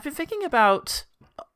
I've been thinking about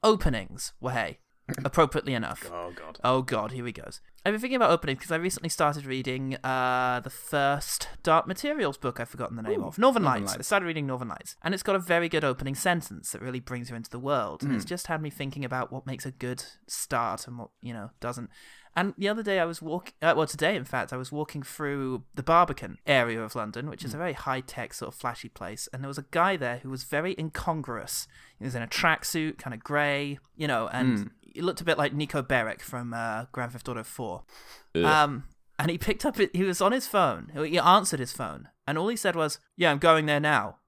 openings. Well, hey, appropriately enough. Oh god. Oh god, here he goes. I've been thinking about openings because I recently started reading uh, the first Dark Materials book I've forgotten the name Ooh, of. Northern, Northern Lights. I started reading Northern Lights. And it's got a very good opening sentence that really brings you into the world. And Hmm. it's just had me thinking about what makes a good start and what, you know, doesn't. And the other day I was walking, uh, well, today in fact, I was walking through the Barbican area of London, which is Hmm. a very high tech, sort of flashy place. And there was a guy there who was very incongruous. He was in a tracksuit, kind of grey, you know, and Hmm. he looked a bit like Niko Bellic from uh, Grand Theft Auto 4. Ugh. Um, and he picked up, it, he was on his phone. He answered his phone. And all he said was, Yeah, I'm going there now.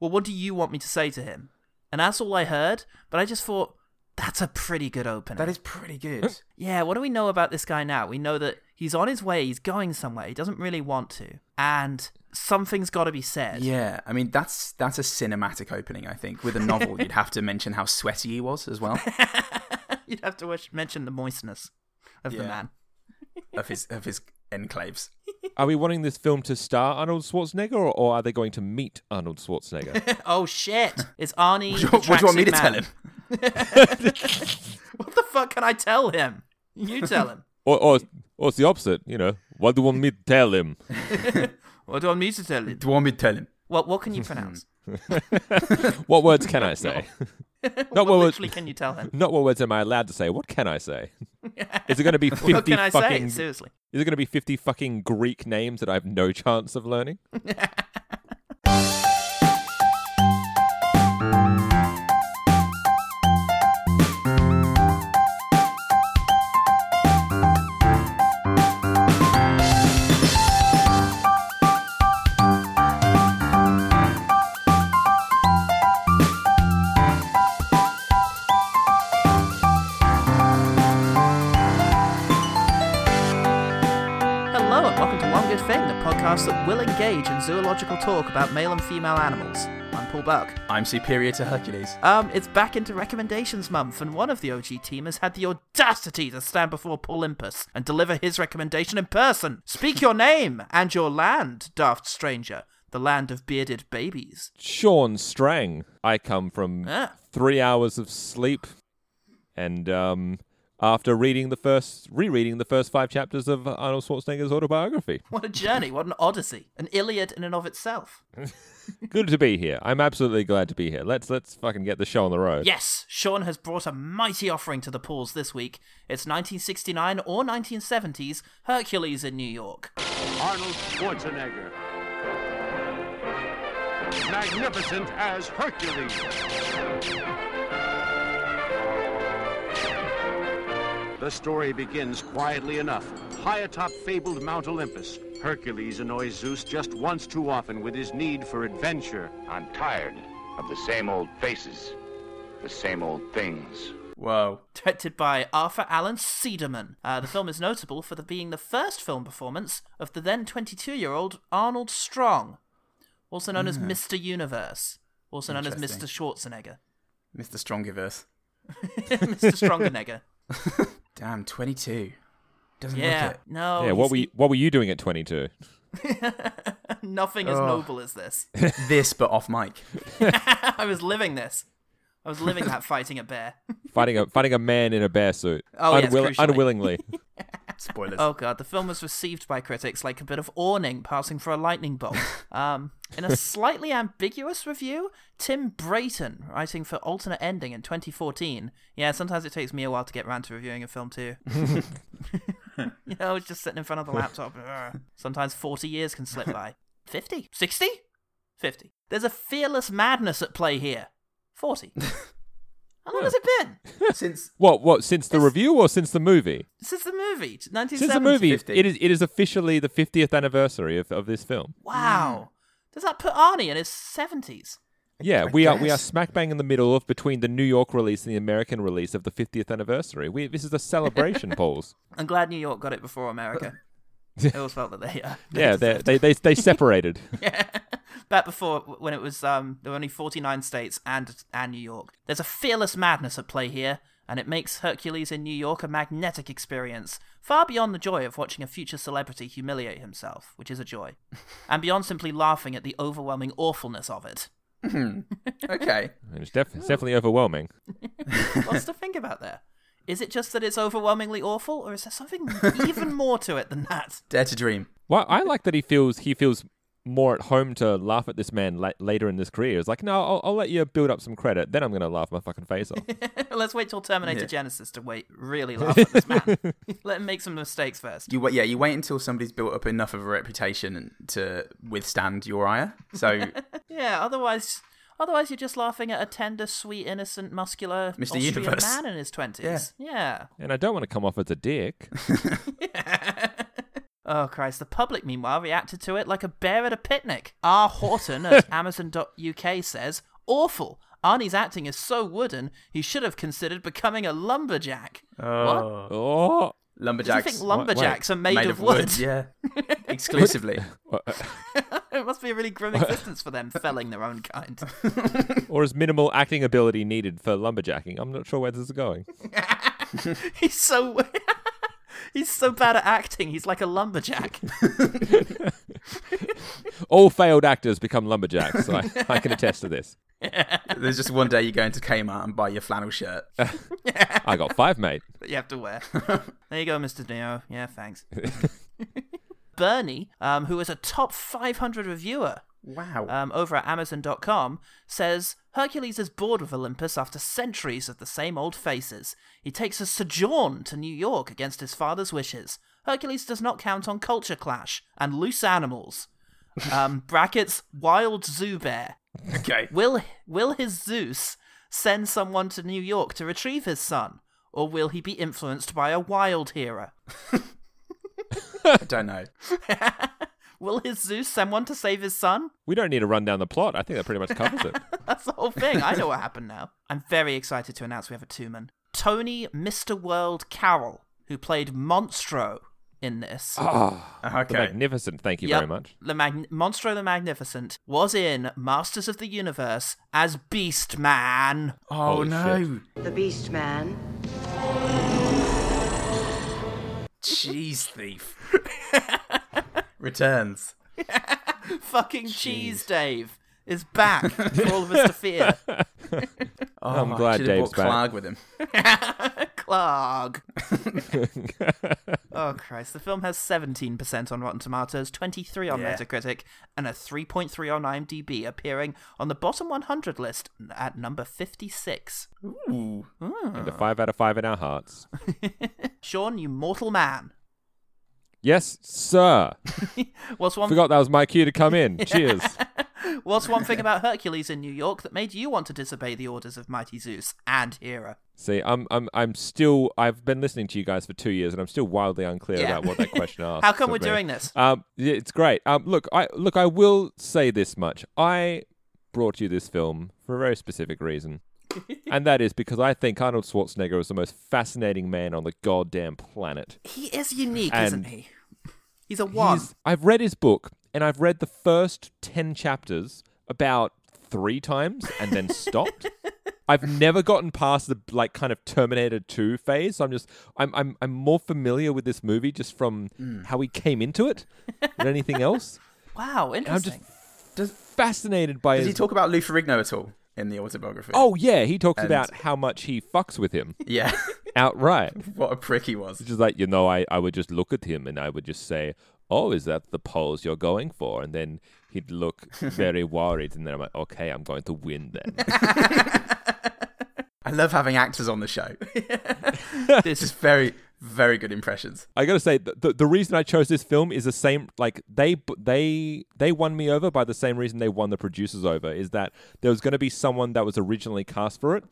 Well, what do you want me to say to him? And that's all I heard. But I just thought, that's a pretty good opening. That is pretty good. Yeah, what do we know about this guy now? We know that he's on his way, he's going somewhere, he doesn't really want to. And something's got to be said. yeah, I mean that's that's a cinematic opening. I think with a novel, you'd have to mention how sweaty he was as well You'd have to wish, mention the moistness of the man. of his of his enclaves. Are we wanting this film to star Arnold Schwarzenegger, or, or are they going to meet Arnold Schwarzenegger? oh, shit. It's Arnie. What do you, the what do you want me to tracksuit tell him? What the fuck can I tell him? You tell him. or, or, or it's the opposite, you know? What do you want me to tell him? What do you want me to tell him? Do you want me to tell him? What What can you pronounce? What words can I say? what what words can you tell him? Not what words am I allowed to say. What can I say? Is it going to be fifty What can I fucking? say? Seriously. Is it going to be fifty fucking Greek names that I have no chance of learning? Engage talk about male and female animals. I'm Paul Buck. I'm superior to Hercules. Um, it's back into recommendations month, and one of the OG team has had the audacity to stand before Paul Olympus and deliver his recommendation in person. Speak your name and your land, daft stranger, the land of bearded babies. Sean Strang. I come from Ah. three hours of sleep, and um, after reading the first, rereading the first five chapters of Arnold Schwarzenegger's autobiography. What a journey, what an odyssey, an Iliad in and of itself. Good to be here. I'm absolutely glad to be here. Let's let's fucking get the show on the road. Yes, Sean has brought a mighty offering to the pools this week. It's 1969 or 1970s Hercules in New York. Arnold Schwarzenegger. Magnificent as Hercules. The story begins quietly enough. High atop fabled Mount Olympus, Hercules annoys Zeus just once too often with his need for adventure. I'm tired of the same old faces, the same old things. Whoa. Directed by Arthur Allan Seidelman. Uh, the film is notable for the, being the first film performance of the then 22 year old Arnold Strong, also known as Mr. Universe, also known as Mr. Schwarzenegger. Mr. Strongiverse. Mr. Strongenegger. Damn, 22. Doesn't Yeah, look it. no. yeah. What he's- were you, what were you doing at 22? Nothing as Oh. noble as this. This, but off mic. I was living this. I was living that fighting a bear. Fighting a fighting a man in a bear suit. Oh, yes, unwillingly. Spoilers. Oh god, the film was received by critics like a bit of awning passing for a lightning bolt. Um, in a slightly ambiguous review, Tim Brayton, writing for Alternate Ending in 2014. Yeah, sometimes it takes me a while to get round to reviewing a film too. you know, it's just sitting in front of the laptop. Sometimes 40 years can slip by. 50? 60? 50. There's a fearless madness at play here. 40. How long has it been? Since What what since the review or since the movie? Since the movie, 1970. Since the movie, 50. it is it is officially the 50th anniversary of, of this film. Wow. Does that put Arnie in his 70s? Yeah, I we are we are smack bang in the middle of between the New York release and the American release of the 50th anniversary. We this is a celebration, Pauls. I'm glad New York got it before America. I always felt that they, uh, Yeah, they they they they separated. yeah. Back before when it was um, there were only 49 states and and New York. There's a fearless madness at play here, and it makes Hercules in New York a magnetic experience, far beyond the joy of watching a future celebrity humiliate himself, which is a joy, and beyond simply laughing at the overwhelming awfulness of it. Okay. It's, def- it's definitely overwhelming. What's to think about there? Is it just that it's overwhelmingly awful, or is there something even more to it than that? Dare to dream. Well, I like that he feels he feels more at home to laugh at this man la- later in his career. It's like, no, I'll, I'll let you build up some credit, then I'm going to laugh my fucking face off. Let's wait till Terminator Yeah. Genisys to wait really laugh at this man. Let him make some mistakes first. You wait. Yeah, you wait until somebody's built up enough of a reputation to withstand your ire. So, Yeah, otherwise, otherwise you're just laughing at a tender, sweet, innocent, muscular Mr. Austrian Universe. man in his twenties. Yeah. yeah. and I don't want to come off as a dick. Oh Christ! The public, meanwhile, reacted to it like a bear at a picnic. R. Horton at Amazon.uk says, "Awful. Arnie's acting is so wooden. He should have considered becoming a lumberjack." What? Oh, oh. Do you think lumberjacks are made, of wood? Yeah, exclusively. it must be a really grim existence for them, felling their own kind. or is minimal acting ability needed for lumberjacking? I'm not sure where this is going. He's so he's so bad at acting. He's like a lumberjack. All failed actors become lumberjacks. So I, I can attest to this. There's just one day you go into Kmart and buy your flannel shirt. I got five, mate. that you have to wear. there you go, Mr. Neo. Yeah, thanks. Bernie, um, who is a top 500 reviewer Wow. um, over at Amazon.com, says Hercules is bored with Olympus after centuries of the same old faces. He takes a sojourn to New York against his father's wishes. Hercules does not count on culture clash and loose animals. Um, brackets wild zoo bear. okay. Will will his Zeus send someone to New York to retrieve his son, or will he be influenced by a wild hero? I don't know. Will his Zeus send one to save his son? We don't need to run down the plot. I think that pretty much covers it. That's the whole thing. I know what happened now. I'm very excited to announce we have a two-man. Tony Mr. World Carroll, who played Monstro in this. Ah, the Okay. magnificent. Thank you Yep. very much. The Mag- Monstro the Magnificent was in Masters of the Universe as Beast Man. Oh Holy no. The Beast Man. Cheese thief. Returns. Fucking Cheese Dave is back for all of us to fear. Oh, I'm glad Dave's back. Clark with him. Clark. oh Christ! The film has 17% on Rotten Tomatoes, 23 on Yeah. Metacritic, and a 3.3 on IMDb, appearing on the bottom 100 list at number 56. Ooh. Hmm. And a five out of five in our hearts. Sean, you mortal man. Yes, sir. What's one? Forgot that was my cue to come in. Cheers. What's one thing about Hercules in New York that made you want to disobey the orders of mighty Zeus and Hera? See, I'm, I'm, I'm still. I've been listening to you guys for two years, and I'm still wildly unclear Yeah. about what that question asks. How come we're me. doing this? Um, yeah, it's great. Um, look, I look. I will say this much. I brought you this film for a very specific reason, and that is because I think Arnold Schwarzenegger is the most fascinating man on the goddamn planet. He is unique, And isn't he? He's a one. He's- I've read his book, and I've read the first ten chapters about three times, and then stopped. I've never gotten past the like kind of Terminator 2 phase. So I'm just I'm I'm I'm more familiar with this movie just from mm. how he came into it than anything else. Wow, And I'm just. Does fascinated by it. does his he talk about Lou Ferrigno at all in the autobiography? Oh yeah, he talks And- about how much he fucks with him yeah. outright. what a prick he was. It's just like, you know, I, I would just look at him and I would just say, Oh, is that the pose you're going for? And then he'd look very worried and then I'm like, Okay, I'm going to win then. I love having actors on the show. This Just very, very good impressions. I gotta say, the, the the reason I chose this film is the same. Like they they they won me over by the same reason they won the producers over. Is that there was going to be someone that was originally cast for it,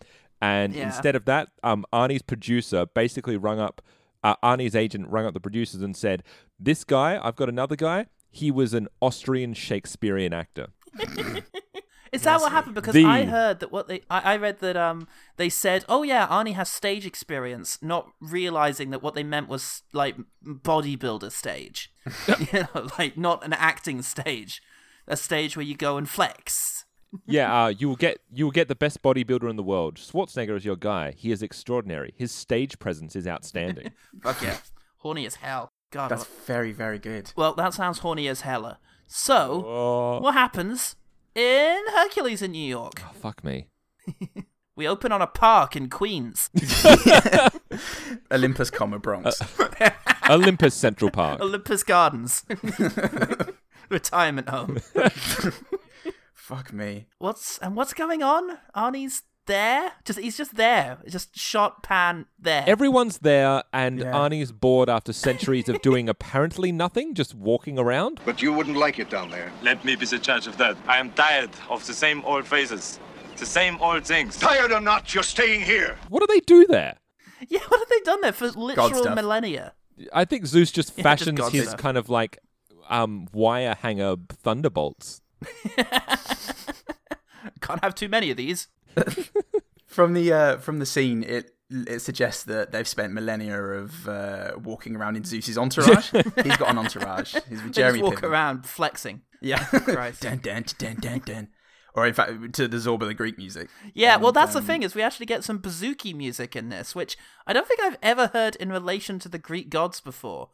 and Yeah. instead of that, um, Arnie's producer basically rung up, uh, Arnie's agent rung up the producers and said, "This guy, I've got another guy. He was an Austrian Shakespearean actor." Is that what happened? Because The- I heard that what they, I, I read that um they said, oh yeah, Arnie has stage experience, not realizing that what they meant was like bodybuilder stage, you know, like not an acting stage, a stage where you go and flex. yeah, uh, you will get you will get the best bodybuilder in the world. Schwarzenegger is your guy. He is extraordinary. His stage presence is outstanding. Fuck yeah, horny as hell. God. That's very, very good. Well, that sounds horny as hella. So, oh. what happens in Hercules in New York. Oh, fuck me. We open on a park in Queens, Olympus, comma Bronx. Olympus Central Park. Olympus Gardens, retirement home. Fuck me. What's and what's going on? Arnie's there. Just he's just there. Just shot pan there. Everyone's there, and Yeah. Arnie's bored after centuries of doing apparently nothing, just walking around. But you wouldn't like it down there. Let me be the judge of that. I am tired of the same old faces, the same old things. Tired or not, you're staying here. What do they do there? yeah, what have they done there for literal millennia? I think Zeus just Yeah, just fashions God his stuff. kind of like um, wire hanger thunderbolts. Can't have too many of these. From the uh, from the scene, it it suggests that they've spent millennia of uh, walking around in Zeus's entourage. He's got an entourage. He's with They just walk Piven. around flexing. Yeah. Dun, dun, dun, dun, dun. Or in fact, to the Zorba the Greek music. Yeah, well, And, that's the um, thing is we actually get some bouzouki music in this, which I don't think I've ever heard in relation to the Greek gods before.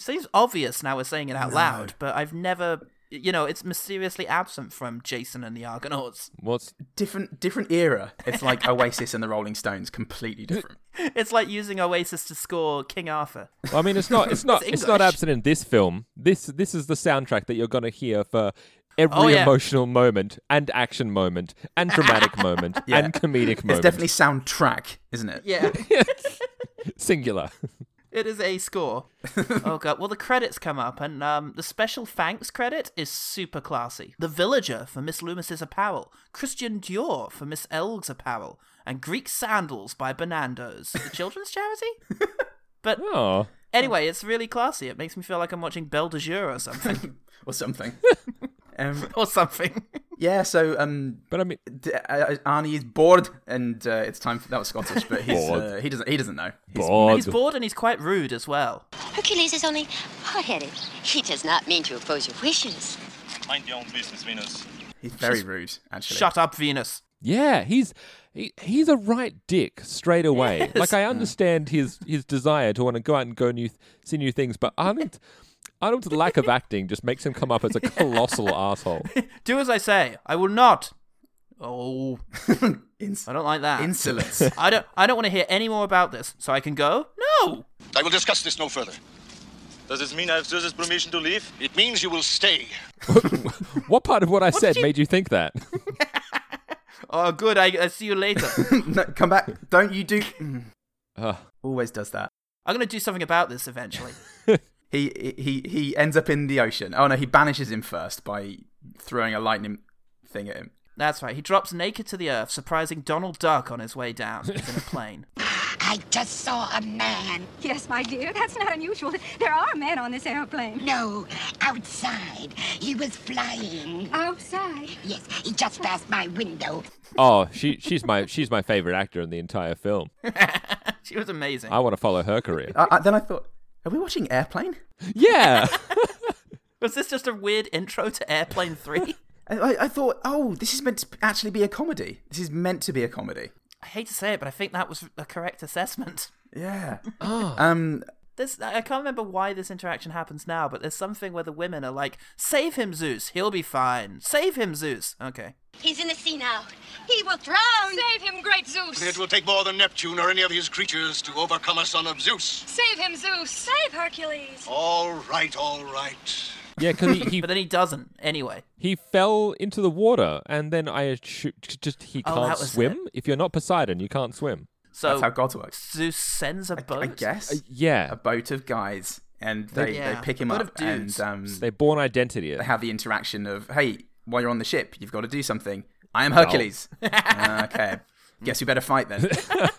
It seems obvious now we're saying it out loud, but I've never, you know, it's mysteriously absent from Jason and the Argonauts. What's different different era. It's like Oasis and the Rolling Stones, completely different. It's like using Oasis to score King Arthur. I mean, it's not. It's not. It's it's not absent in this film. This this is the soundtrack that you're going to hear for every Oh, yeah. emotional moment and action moment and dramatic moment Yeah. and comedic moment. It's definitely soundtrack, isn't it? Yeah. singular. It is a score. oh god. Well, the credits come up, and um, the special thanks credit is super classy. The Villager for Miss Loomis's apparel, Christian Dior for Miss Elg's apparel, and Greek sandals by Bernardo's, the children's charity. But Oh, anyway, it's really classy. It makes me feel like I'm watching Belle de Jour or something, Or something. Um, or something. yeah, so um, but I mean, D- uh, Arnie is bored, and uh, it's time. For, that was Scottish, but he's, uh, he doesn't. He doesn't know. He's- bored. He's bored and he's quite rude as well. Hercules is only hot-headed. He does not mean to oppose your wishes. Mind your own business, Venus. He's very rude, actually. Shut up, Venus. Yeah, he's he, he's a right dick straight away. Like I understand his his desire to want to go out and go new see new things, but Arnold Arnold's lack of acting just makes him come up as a colossal asshole. Do as I say. I will not. Oh, Ins- I don't like that. insolence. I don't. I don't want to hear any more about this. So I can go. No. I will discuss this no further. Does this mean I have Zeus's permission to leave? It means you will stay. What part of what I said you- made you think that? Oh, good. I, I see you later. no, come back. Don't you do? Ugh. Always does that. I'm gonna do something about this eventually. He he he ends up in the ocean. Oh no, he banishes him first by throwing a lightning thing at him. That's right. He drops naked to the earth, surprising Donald Duck on his way down. He's in a plane. I just saw a man. Yes, my dear, that's not unusual. There are men on this airplane. No, outside. He was flying. Outside. Yes, he just passed my window. Oh, she she's my she's my favorite actor in the entire film. she was amazing. I want to follow her career. I, I, then I thought, are we watching Airplane? Yeah. Was this just a weird intro to Airplane Three? I, I, I thought, oh, this is meant to actually be a comedy. This is meant to be a comedy. I hate to say it, but I think that was a correct assessment. Yeah. Oh. Um. This I can't remember why this interaction happens now, but there's something where the women are like, "Save him, Zeus. He'll be fine. Save him, Zeus." Okay. He's in the sea now. He will drown. Save him, great Zeus. It will take more than Neptune or any of his creatures to overcome a son of Zeus. Save him, Zeus. Save Hercules. All right, all right. Yeah, because he, he But then he doesn't. Anyway. he fell into the water, and then I assu- just he Oh, can't that was swim. If you're not Poseidon, you can't swim. So That's how God works. Zeus sends a boat. I guess. Uh, yeah, a boat of guys, and they, Yeah, they pick a him boat up, of dudes. and um, they Bourne Identity. they have the interaction of, "Hey, while you're on the ship, you've got to do something. I am Hercules. Uh, okay, guess we better fight then." I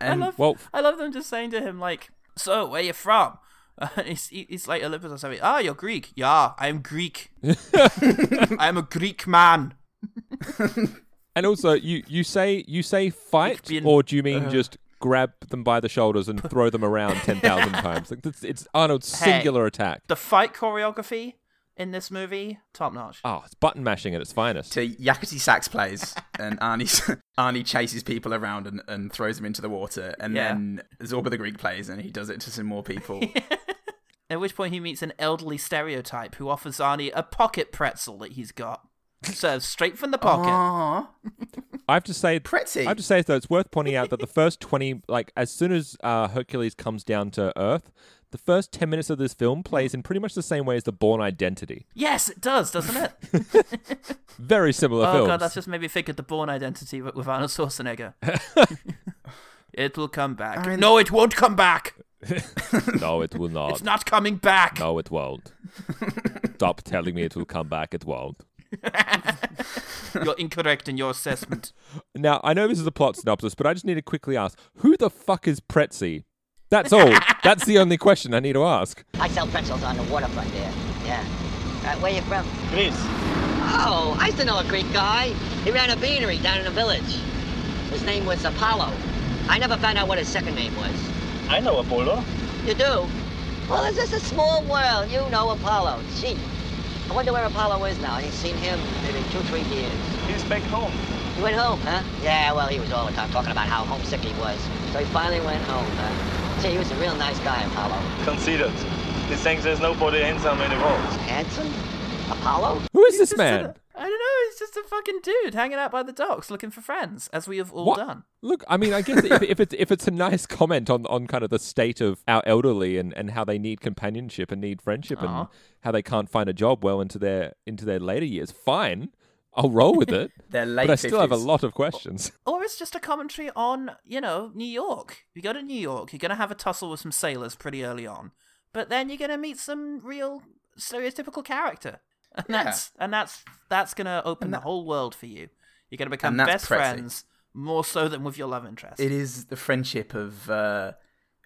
And love. well- I love them just saying to him like, "So, where you from?" Uh, he's, he- like Olympus or something. Ah, you're Greek. Yeah, I'm Greek. I'm a Greek man. And also, you you say you say fight, bin- or do you mean uh-huh. just grab them by the shoulders and throw them around ten thousand times? Like it's, it's Arnold's Hey. singular attack. The fight choreography in this movie, top notch. Oh, it's button mashing at its finest. To Yakety sax plays, and Arnie Arnie chases people around and, and throws them into the water, and Yeah. then Zorba the Greek plays, and he does it to some more people. At which point he meets an elderly stereotype who offers Arnie a pocket pretzel that he's got. Served straight from the pocket. Aww. I have to say, Pretzy. I have to say though, it's worth pointing out that the first twenty, like as soon as uh, Hercules comes down to Earth, the first ten minutes of this film plays in pretty much the same way as the Bourne Identity. Yes, it does, doesn't it? Very similar oh films. god, that's just made me think of the Bourne Identity with with Arnold Schwarzenegger. it will come back. I mean- no, it won't come back. no, it will not. It's not coming back. No, it won't. Stop telling me it will come back. It won't. You're incorrect in your assessment. Now, I know this is a plot synopsis, but I just need to quickly ask who the fuck is Pretzi? That's all. That's the only question I need to ask. I sell pretzels on the waterfront there. Yeah. Uh, where you from? Greece. Oh, I used to know a Greek guy. He ran a beanery down in the village. His name was Apollo. I never found out what his second name was. I know Apollo. You do? Well, is this a small world. You know Apollo. Gee. I wonder where Apollo is now. I ain't seen him maybe two, three years. He's back home. He went home, huh? Yeah, well, he was all the time talking about how homesick he was. So he finally went home, huh? Gee, he was a real nice guy, Apollo. Conceited. He thinks there's nobody handsome in the world. Handsome? Apollo? Who is He's this just man? A- I don't know. He's just a fucking dude hanging out by the docks looking for friends, as we have all What? done. Look, I mean, I guess if, if it's if it's a nice comment on, on kind of the state of our elderly and, and how they need companionship and need friendship Aw. and how they can't find a job well into their into their later years, fine, I'll roll with it. They're late but I still have a lot of questions. Or it's just a commentary on, you know, New York. You go to New York, you're going to have a tussle with some sailors pretty early on, but then you're going to meet some real stereotypical character. And Yeah. that's and that's that's going to open the whole world for you. You're going to become best pretty. friends more so than with your love interest. It is the friendship of uh,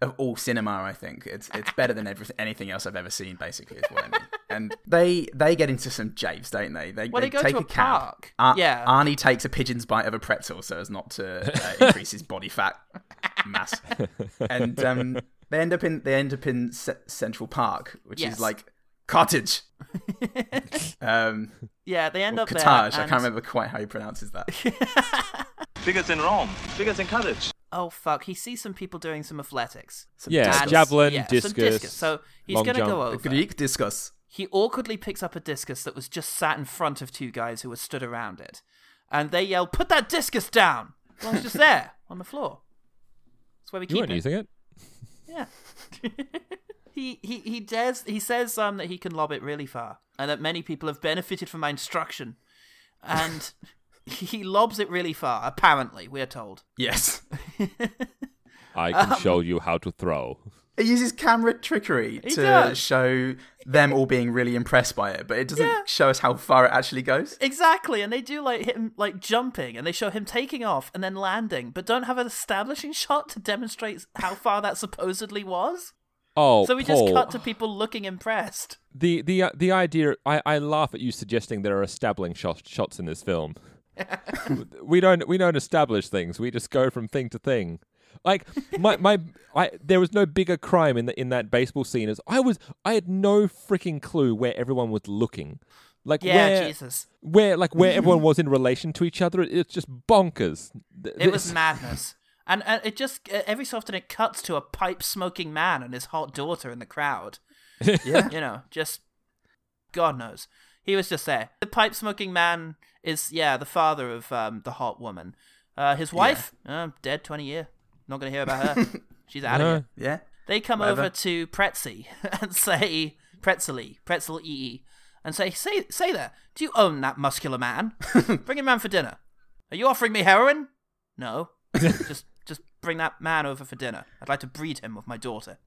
of all cinema. I think it's it's better than everything anything else I've ever seen. Basically, is what I mean. And they they get into some japes, don't they? They, Well, they go take to a, a park. Ar- Yeah. Arnie takes a pigeon's bite of a pretzel so as not to uh, increase his body fat mass, and um, they end up in they end up in C- Central Park, which Yes. is like cottage. um, yeah, they end or up there. cottage. I can't remember quite how he pronounces that. Biggest in Rome. Biggest in Cottage. Oh fuck! He sees some people doing some athletics. Some Yeah, discus. javelin, yeah, discus, some discus. So he's long gonna jump. go A over. Greek discus. He awkwardly picks up a discus that was just sat in front of two guys who were stood around it, and they yell, "Put that discus down!" Well, it's just there on the floor. That's where we You keep weren't it. using it. Yeah. He he he dares. He says um that he can lob it really far, and that many people have benefited from my instruction, and he lobs it really far. Apparently, we're told. Yes. I Um, can show you how to throw. It uses camera trickery to does. show them all being really impressed by it, but it doesn't Yeah. show us how far it actually goes. Exactly, and they do like him like jumping, and they show him taking off and then landing, but don't have an establishing shot to demonstrate how far that supposedly was. Oh, So we Paul, just cut to people looking impressed. the the uh, the idea. I, I laugh at you suggesting there are establishing shot, shots in this film. we don't we don't establish things. We just go from thing to thing. Like my my I there was no bigger crime in the, in that baseball scene as I was I had no freaking clue where everyone was looking. Like Yeah, where Jesus, where like where everyone was in relation to each other. It's just bonkers. It was madness. And, and it just uh, every so often it cuts to a pipe smoking man and his hot daughter in the crowd. Yeah. You know, just God knows he was just there. The pipe smoking man is yeah the father of um, the hot woman. Uh, his wife uh, dead twenty year. Not gonna hear about her. She's out of here. Yeah. They come Whatever. over to Pretzi and say Pretzely, Pretzel EE, and say, say, say there, do you own that muscular man? bring him round for dinner. Are you offering me heroin? No. just, just bring that man over for dinner. I'd like to breed him with my daughter.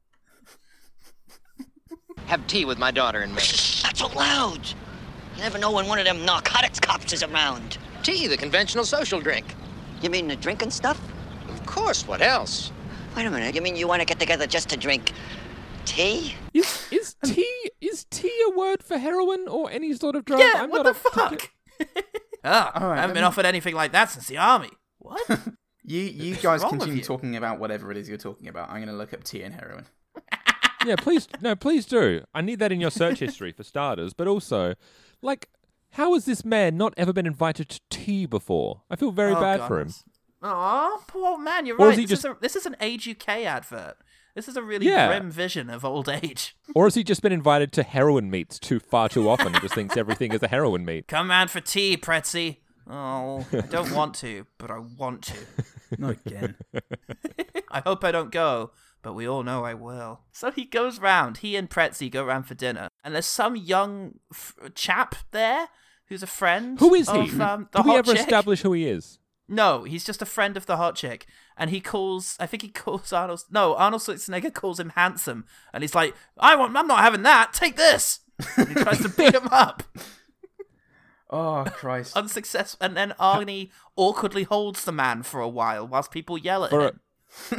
Have tea with my daughter and me. Not so loud. You never know when one of them narcotics cops is around. Tea, the conventional social drink. You mean the drinking stuff? Of course, what else? Wait a minute. You mean you want to get together just to drink tea? Is is tea is tea a word for heroin or any sort of drug? Yeah, I'm what not the a fuck? ah, All right, I haven't been me- offered anything like that since the army. What? You you guys continue you? talking about whatever it is you're talking about. I'm going to look up tea and heroin. yeah, please, no, please do. I need that in your search history for starters, but also, like, how has this man not ever been invited to tea before? I feel very Oh, bad for him. goodness. Aw, poor old man, you're Or is right. he This, just- is a, this is an Age UK advert. This is a really Yeah. grim vision of old age. Or has he just been invited to heroin meets too far too often and just thinks everything is a heroin meet? Come round for tea, Pretzi. Oh, I don't want to, but I want to. Not again. I hope I don't go, but we all know I will. So he goes round. He and Pretzi go round for dinner, and there's some young f- chap there who's a friend. Who is he? Of, um, the Do we ever chick. establish who he is? No, he's just a friend of the hot chick, and he calls. I think he calls Arnold. No, Arnold Schwarzenegger calls him handsome, and he's like, "I want. I'm not having that. Take this." And he tries to beat him up, Oh Christ. unsuccessful. And then Arnie awkwardly holds the man for a while whilst people yell at For a, him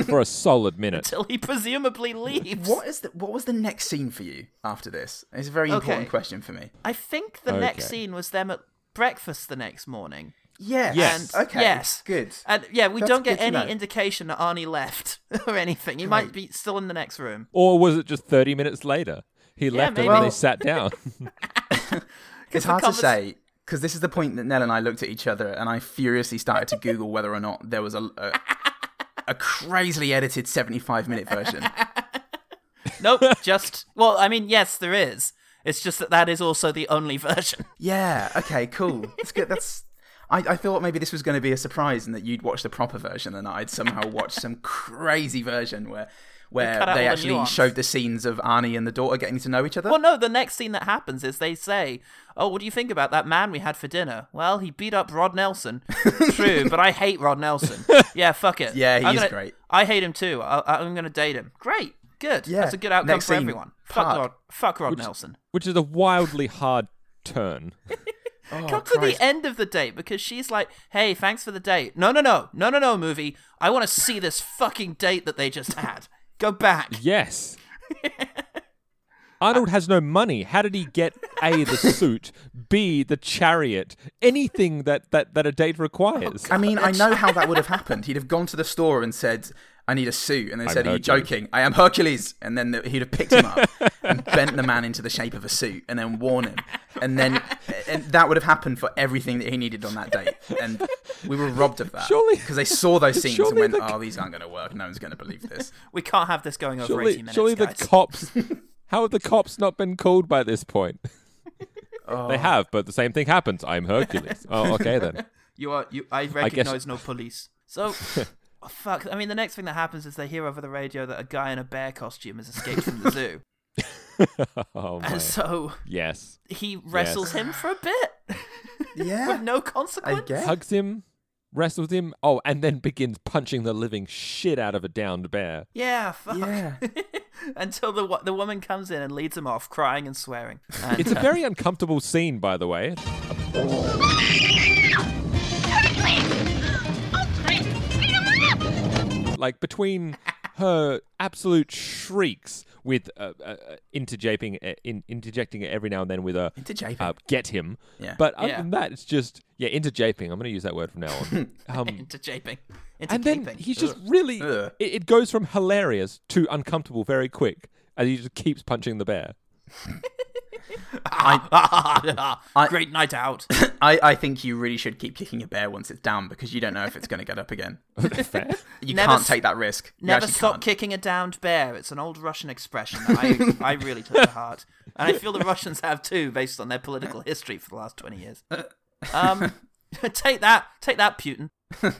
for a solid minute. until he presumably leaves. What is the what was the next scene for you after this? It's a very important question for me. I think the next scene was them at breakfast the next morning. Yes. Yes. And Okay. yes. Good. And yeah, we That's don't get any know. indication that Arnie left or anything. He might be still in the next room. Or was it just 30 minutes later? He left and then maybe. they sat down. It's the hard to say because this is the point that Nell and I looked at each other and I furiously started to Google whether or not there was a a, a crazily edited seventy-five minute version. Nope, just well, I mean, yes, there is. It's just that that is also the only version. Yeah. Okay. Cool. That's good. That's. I, I thought maybe this was going to be a surprise and that you'd watch the proper version and I'd somehow watch some crazy version where where they all the actually nuance. showed the scenes of Arnie and the daughter getting to know each other. Well, no, the next scene that happens is they say, "Oh, what do you think about that man we had for dinner?" Well, he beat up Rod Nelson. True, but I hate Rod Nelson. Yeah, fuck it. Yeah, he I'm is gonna- great. I hate him too. I, I'm going to date him. Great, good. Yeah, That's a good outcome next for scene, everyone. Fuck park. Rod. Fuck Rod Nelson. which is a wildly hard turn. Oh, Come to the end of the date because she's like, "Hey, thanks for the date." No, no, no, no, no, no, movie. I want to see this fucking date that they just had. Go back. Yes. Arnold has no money. How did he get A, the suit, B, the chariot, anything that, that, that a date requires? I mean, I know how that would have happened. He'd have gone to the store and said, "I need a suit," and they I'm said, "Are you joking? I am Hercules." And then the, he'd have picked him up and bent the man into the shape of a suit, and then worn him, and then and that would have happened for everything that he needed on that date. And we were robbed of that Surely- because they saw those scenes and went, the- "Oh, these aren't going to work. No one's going to believe this." We can't have this going over 80 surely minutes, surely the guys. cops. How have the cops not been called by this point? They have, but the same thing happens. I'm Hercules. Oh, okay then. You are you. I guess- recognize no police. So, oh, fuck. I mean, the next thing that happens is they hear over the radio that a guy in a bear costume has escaped from the zoo, Oh my. and so Yes. he wrestles him for a bit Yeah, with no consequence. guess. Hugs him, wrestles him. Oh, and then begins punching the living shit out of a downed bear. Yeah, fuck. Yeah. Until the the woman comes in and leads him off, crying and swearing. And, It's a uh, very uncomfortable scene, by the way. Like between her absolute shrieks with uh, uh, interjecting, uh, in, interjecting it every now and then with a Interjaping. uh, "get him." Yeah. But other Yeah. than that, it's just yeah, interjaping. I'm going to use that word from now on. Um, interjaping. and then he's just really. Ugh. It, it goes from hilarious to uncomfortable very quick, as he just keeps punching the bear. Great night out. I, I think you really should keep kicking a bear once it's down because you don't know if it's going to get up again. Fair. You Never can't s- take that risk. You Never actually stop can't. kicking a downed bear. It's an old Russian expression that I, I really took to heart. And I feel the Russians have too, based on their political history for the last 20 years. Um, take that. Take that, Putin.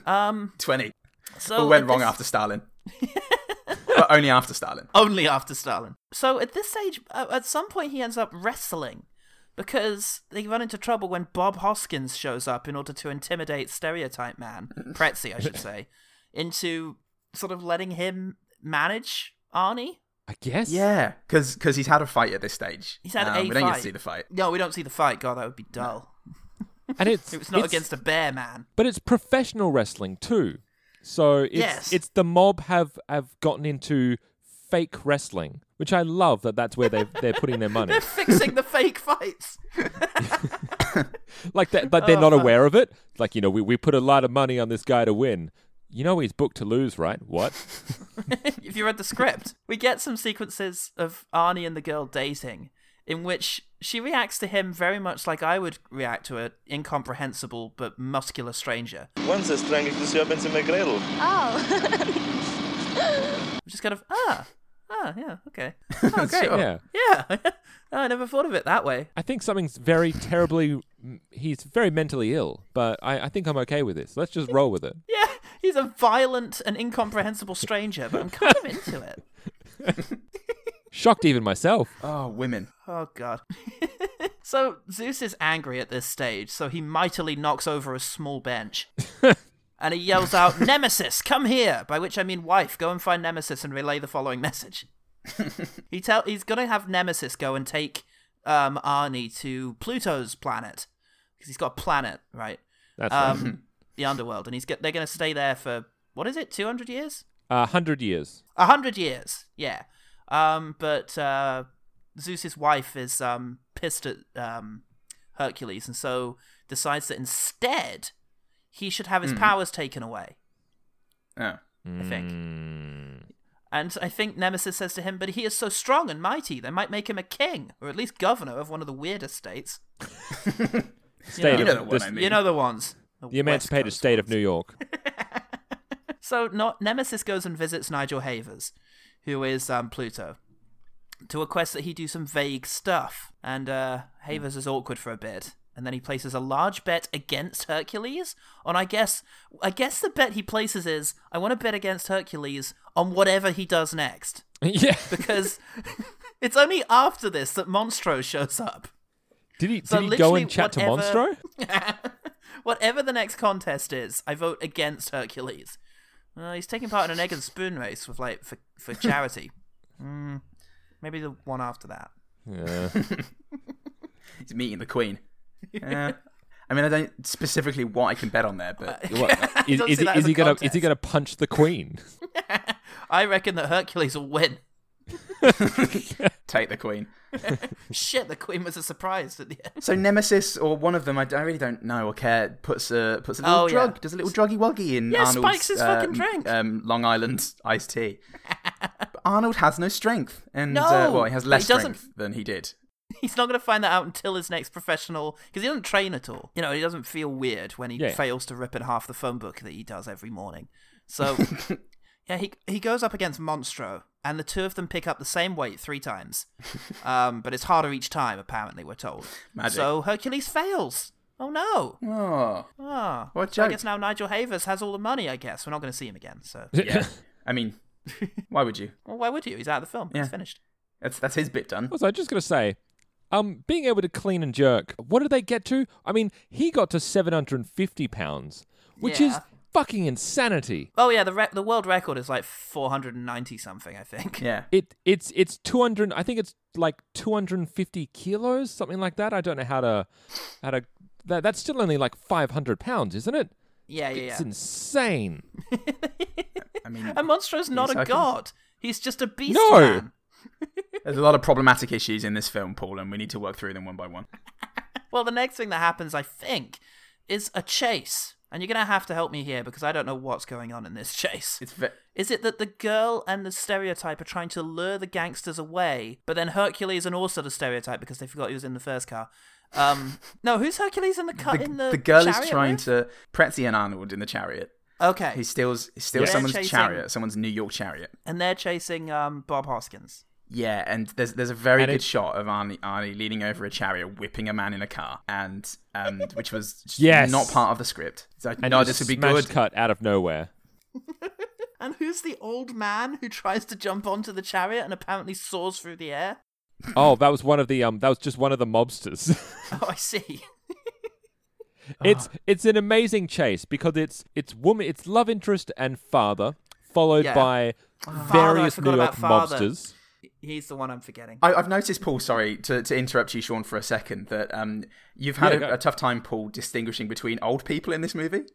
Um, 20. so What went wrong this- after Stalin? But only after Stalin. Only after Stalin. So at this stage, uh, at some point, he ends up wrestling because they run into trouble when Bob Hoskins shows up in order to intimidate Stereotype Man, Pretzi, I should say, into sort of letting him manage Arnie. I guess. Yeah, because he's had a fight at this stage. He's had Um, a We don't get fight. to see the fight. No, we don't see the fight. God, that would be dull. and it's It was not it's- against a bear man. but it's professional wrestling too. So it's Yes. it's the mob have have gotten into fake wrestling, which I love that that's where they they're putting their money. They're fixing the fake fights. like that, but they're Oh, not aware of it. Like you know, we we put a lot of money on this guy to win. You know he's booked to lose, right? What? if you read the script, we get some sequences of Arnie and the girl dating in which she reacts to him very much like I would react to an incomprehensible but muscular stranger. Once I strangled the serpents in my cradle. Oh. Just kind of, ah, ah, yeah, okay. Oh, great. Sure. Yeah. Yeah. Oh, I never thought of it that way. I think something's very terribly. He's very mentally ill, but I, I think I'm okay with this. Let's just roll with it. Yeah, he's a violent and incomprehensible stranger, but I'm kind of into it. Shocked even myself. Oh, women. Oh god. so Zeus is angry at this stage, so he mightily knocks over a small bench. and he yells out, Nemesis, come here! By which I mean wife, go and find Nemesis and relay the following message. he tell he's gonna have Nemesis go and take um Arnie to Pluto's planet. Because he's got a planet, right? That's right. Um the underworld. And he's get they're gonna stay there for what is it, two hundred years? A hundred years. A hundred years, yeah. Um, but uh, Zeus's wife is um pissed at um Hercules, and so decides that instead he should have his powers taken away. Oh. I think. Mm. And I think Nemesis says to him, "But he is so strong and mighty, they might make him a king, or at least governor of one of the weirdest states. State You of know the I mean. You know the ones, the West emancipated Coast state of. New York. So not Nemesis goes and visits Nigel Havers, who is um, Pluto, to request that he do some vague stuff. And uh, Havers is awkward for a bit, and then he places a large bet against Hercules. On I guess, I guess the bet he places is I want to bet against Hercules on whatever he does next, yeah. because it's only after this that Monstro shows up. Did he? Did he go and chat to Monstro? Whatever the next contest is, I vote against Hercules. Uh, he's taking part in an egg and spoon race with like for for charity. mm, maybe the one after that. Yeah. He's meeting the queen. Yeah. I mean, I don't specifically what I can bet on there, but What, is, Don't is he, that is as he a gonna is he gonna punch the queen? I reckon that Hercules will win. take the queen. Shit, the queen was a surprise at the end. So Nemesis or one of them, I, I really don't know or care, puts a puts a little Oh, yeah. drug, does a little druggy wuggy in Yeah, Arnold's spikes his fucking um, drink. um, Long Island iced tea. but Arnold has no strength, and No, uh, well, he has but less he doesn't- strength than he did. He's not going to find that out until his next professional, because he doesn't train at all. You know, he doesn't feel weird when he Yeah. fails to rip in half the phone book that he does every morning. So, yeah, he he goes up against Monstro, and the two of them pick up the same weight three times. Um, but it's harder each time, apparently, we're told. Magic. So Hercules fails. Oh no! Oh, Ah, What so I guess now Nigel Havers has all the money. I guess we're not going to see him again. So, yeah. I mean, why would you? well, why would you? He's out of the film. Yeah. He's finished. That's that's his bit done. Also, I'm just gonna say, um, being able to clean and jerk. What did they get to? I mean, he got to 750 pounds, which is Yeah. Fucking insanity. Oh yeah, the re- the world record is like 490 something, I think. Yeah. It it's it's 200. I think it's like 250 kilos, something like that. I don't know how to how to. That, that's still only like 500 pounds, isn't it? Yeah, yeah, yeah. It's insane. I mean, And Monstro's not a seconds. god. He's just a beast No. man. there's a lot of problematic issues in this film, Paul, and we need to work through them one by one. Well, the next thing that happens, I think, is a chase. And you're going to have to help me here because I don't know what's going on in this chase. It's ve- Is it that the girl and the stereotype are trying to lure the gangsters away, but then Hercules and also the stereotype because they forgot he was in the first car? Um, no, who's Hercules in the car? the, in the, the girl is trying with? to Pretzi and Arnold in the chariot. Okay, He steals he steals Yeah. someone's Chasing- chariot, someone's New York chariot. and they're chasing um, Bob Hoskins. Yeah, and there's there's a very And good it- shot of Arnie, Arnie leaning over a chariot, whipping a man in a car, and um, which was just Yes. not part of the script. So And no, this would be good. cut out of nowhere. And who's the old man who tries to jump onto the chariot and apparently soars through the air? Oh, that was one of the um. That was just one of the mobsters. Oh, I see. It's it's an amazing chase because it's it's woman it's love interest and father followed Yeah. by Father, I various forgot New York about father. mobsters. He's the one I'm forgetting. I, I've noticed, Paul. Sorry to, to interrupt you, Sean, for a second. That um, you've had Yeah, a, a tough time, Paul, distinguishing between old people in this movie.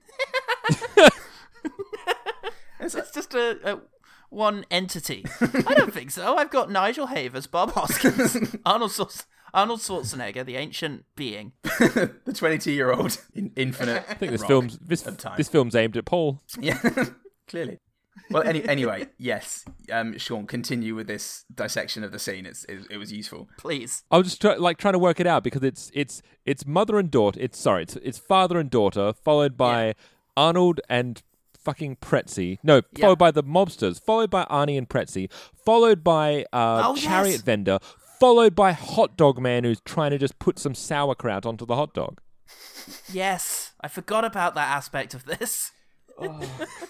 It's just a, a one entity. I don't think so. I've got Nigel Havers, Bob Hoskins, Arnold Schwarz- Arnold Schwarzenegger, the ancient being. the 22 year old in infinite. I think this film's this this film's aimed at Paul. Yeah, clearly. Well, any, anyway, yes. Um, Sean, continue with this dissection of the scene. It's, it, it was useful. Please. I was just try, like trying to work it out because it's it's it's mother and daughter. It's sorry, it's it's father and daughter, followed by Arnold and fucking Pretzi. No, Yeah. followed by the mobsters, followed by Arnie and Pretzi, followed by uh, Oh, chariot yes. vendor, followed by hot dog man who's trying to just put some sauerkraut onto the hot dog. Yes, I forgot about that aspect of this. Oh,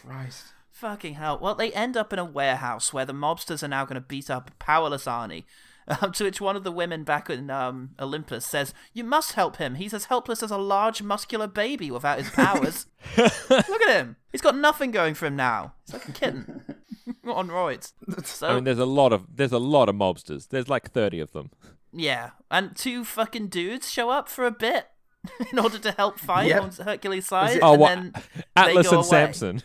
Christ. Fucking hell. Well, they end up in a warehouse where the mobsters are now going to beat up a powerless Arnie. Um, to which one of the women back in um, Olympus says, You must help him. He's as helpless as a large, muscular baby without his powers. Look at him. He's got nothing going for him now. He's like a kitten. on roids. So, I mean, there's a lot of there's a lot of mobsters. There's like thirty of them. yeah. And two fucking dudes show up for a bit in order to help fight Yep. on Hercules' side. it- Oh, and what? Atlas and away. Samson.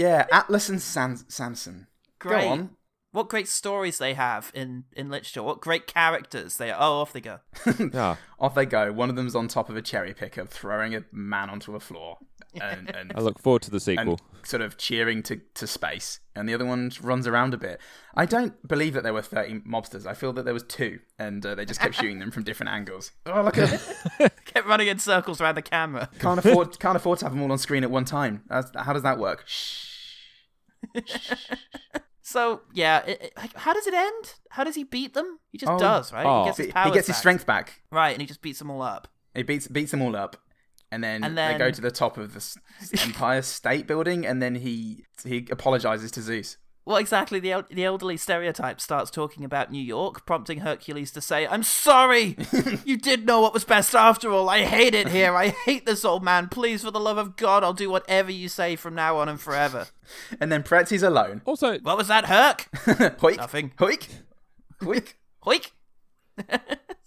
Yeah, Atlas and Sam- Samson. Great. Go on. What great stories they have in, in literature. What great characters they are. Oh, off they go. yeah. Off they go. One of them's on top of a cherry picker, throwing a man onto a floor, and, and, I look forward to the and sequel. sort of cheering to, to space. And the other one runs around a bit. I don't believe that there were thirty mobsters. I feel that there was two, and uh, they just kept shooting them from different angles. Oh, look at them. Kept running in circles around the camera. Can't afford can't afford to have them all on screen at one time. That's, how does that work? Shh. So yeah, it, it- like, how does it end? How does he beat them? He just Oh. does, right? Oh. He gets his He, gets his strength back. right, and he just beats them all up. He beats beats them all up, and then, And they go to the top of the Empire State Building, and then he he apologizes to Zeus. Well, exactly. The el- the elderly stereotype starts talking about New York, prompting Hercules to say, "I'm sorry. you did know what was best after all. I hate it here. I hate this old man. Please, for the love of God, I'll do whatever you say from now on and forever." And then Pretzie's alone. Also, What was that, Herc? Hoik, Nothing. hoik, hoik. Hoik.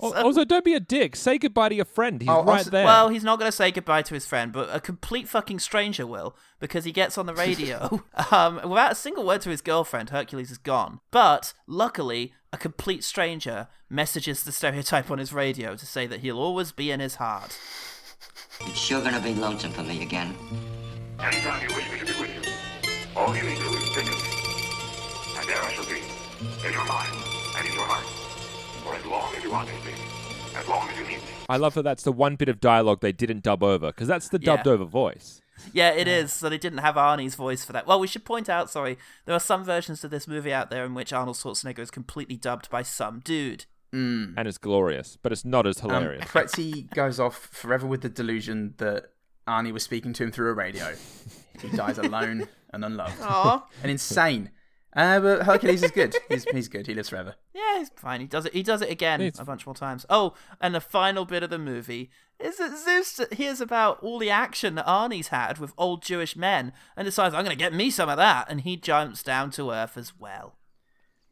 Al- also, don't be a dick. Say goodbye to your friend. He's Oh, right also- there. Well, he's not going to say goodbye to his friend, but a complete fucking stranger will, because he gets on the radio. um, without a single word to his girlfriend, Hercules is gone. But luckily, a complete stranger messages the stereotype on his radio to say that he'll always be in his heart. It's sure gonna be lonesome for me again. Anytime you wish me to be with you, all you need to do is think of me. And there I shall be, in your mind and in your heart, for as long as you want me to be, as long as you need me. I love that that's the one bit of dialogue they didn't dub over because that's the Yeah. dubbed over voice. Yeah, it is. So they didn't have Arnie's voice for that. Well, we should point out, sorry, there are some versions of this movie out there in which Arnold Schwarzenegger is completely dubbed by some dude. Mm. And it's glorious, but it's not as Um, hilarious. Pretzie goes off forever with the delusion that Arnie was speaking to him through a radio. He dies alone and unloved. Aw. And insane. Uh, but Hercules is good. He's, he's good. He lives forever. Yeah, he's fine. He does it. He does it again It's- a bunch more times. Oh, and the final bit of the movie is that Zeus hears about all the action that Arnie's had with old Jewish men and decides, "I'm going to get me some of that," and he jumps down to earth as well.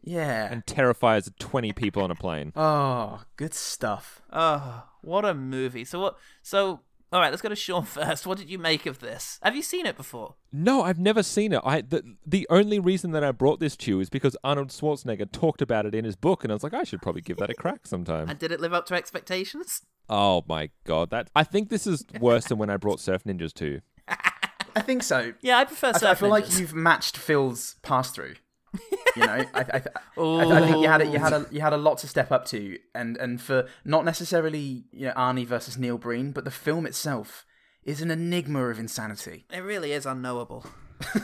Yeah. and terrifies 20 people on a plane. Oh, good stuff. Oh, what a movie! So what? So all right, let's go to Sean first. What did you make of this? Have you seen it before? No, I've never seen it. I the, the only reason that I brought this to you is because Arnold Schwarzenegger talked about it in his book, and I was like, I should probably give that a crack sometime. And did it live up to expectations? oh my god, that I think this is worse than when I brought Surf Ninjas 2. I think so. Yeah, I prefer. I, I Surf feel like you've matched Phil's pass through. You know, I, I, I, I, I think you had a, you had a you had a lot to step up to, and and for not necessarily you know Arnie versus Neil Breen, but the film itself is an enigma of insanity. It really is unknowable.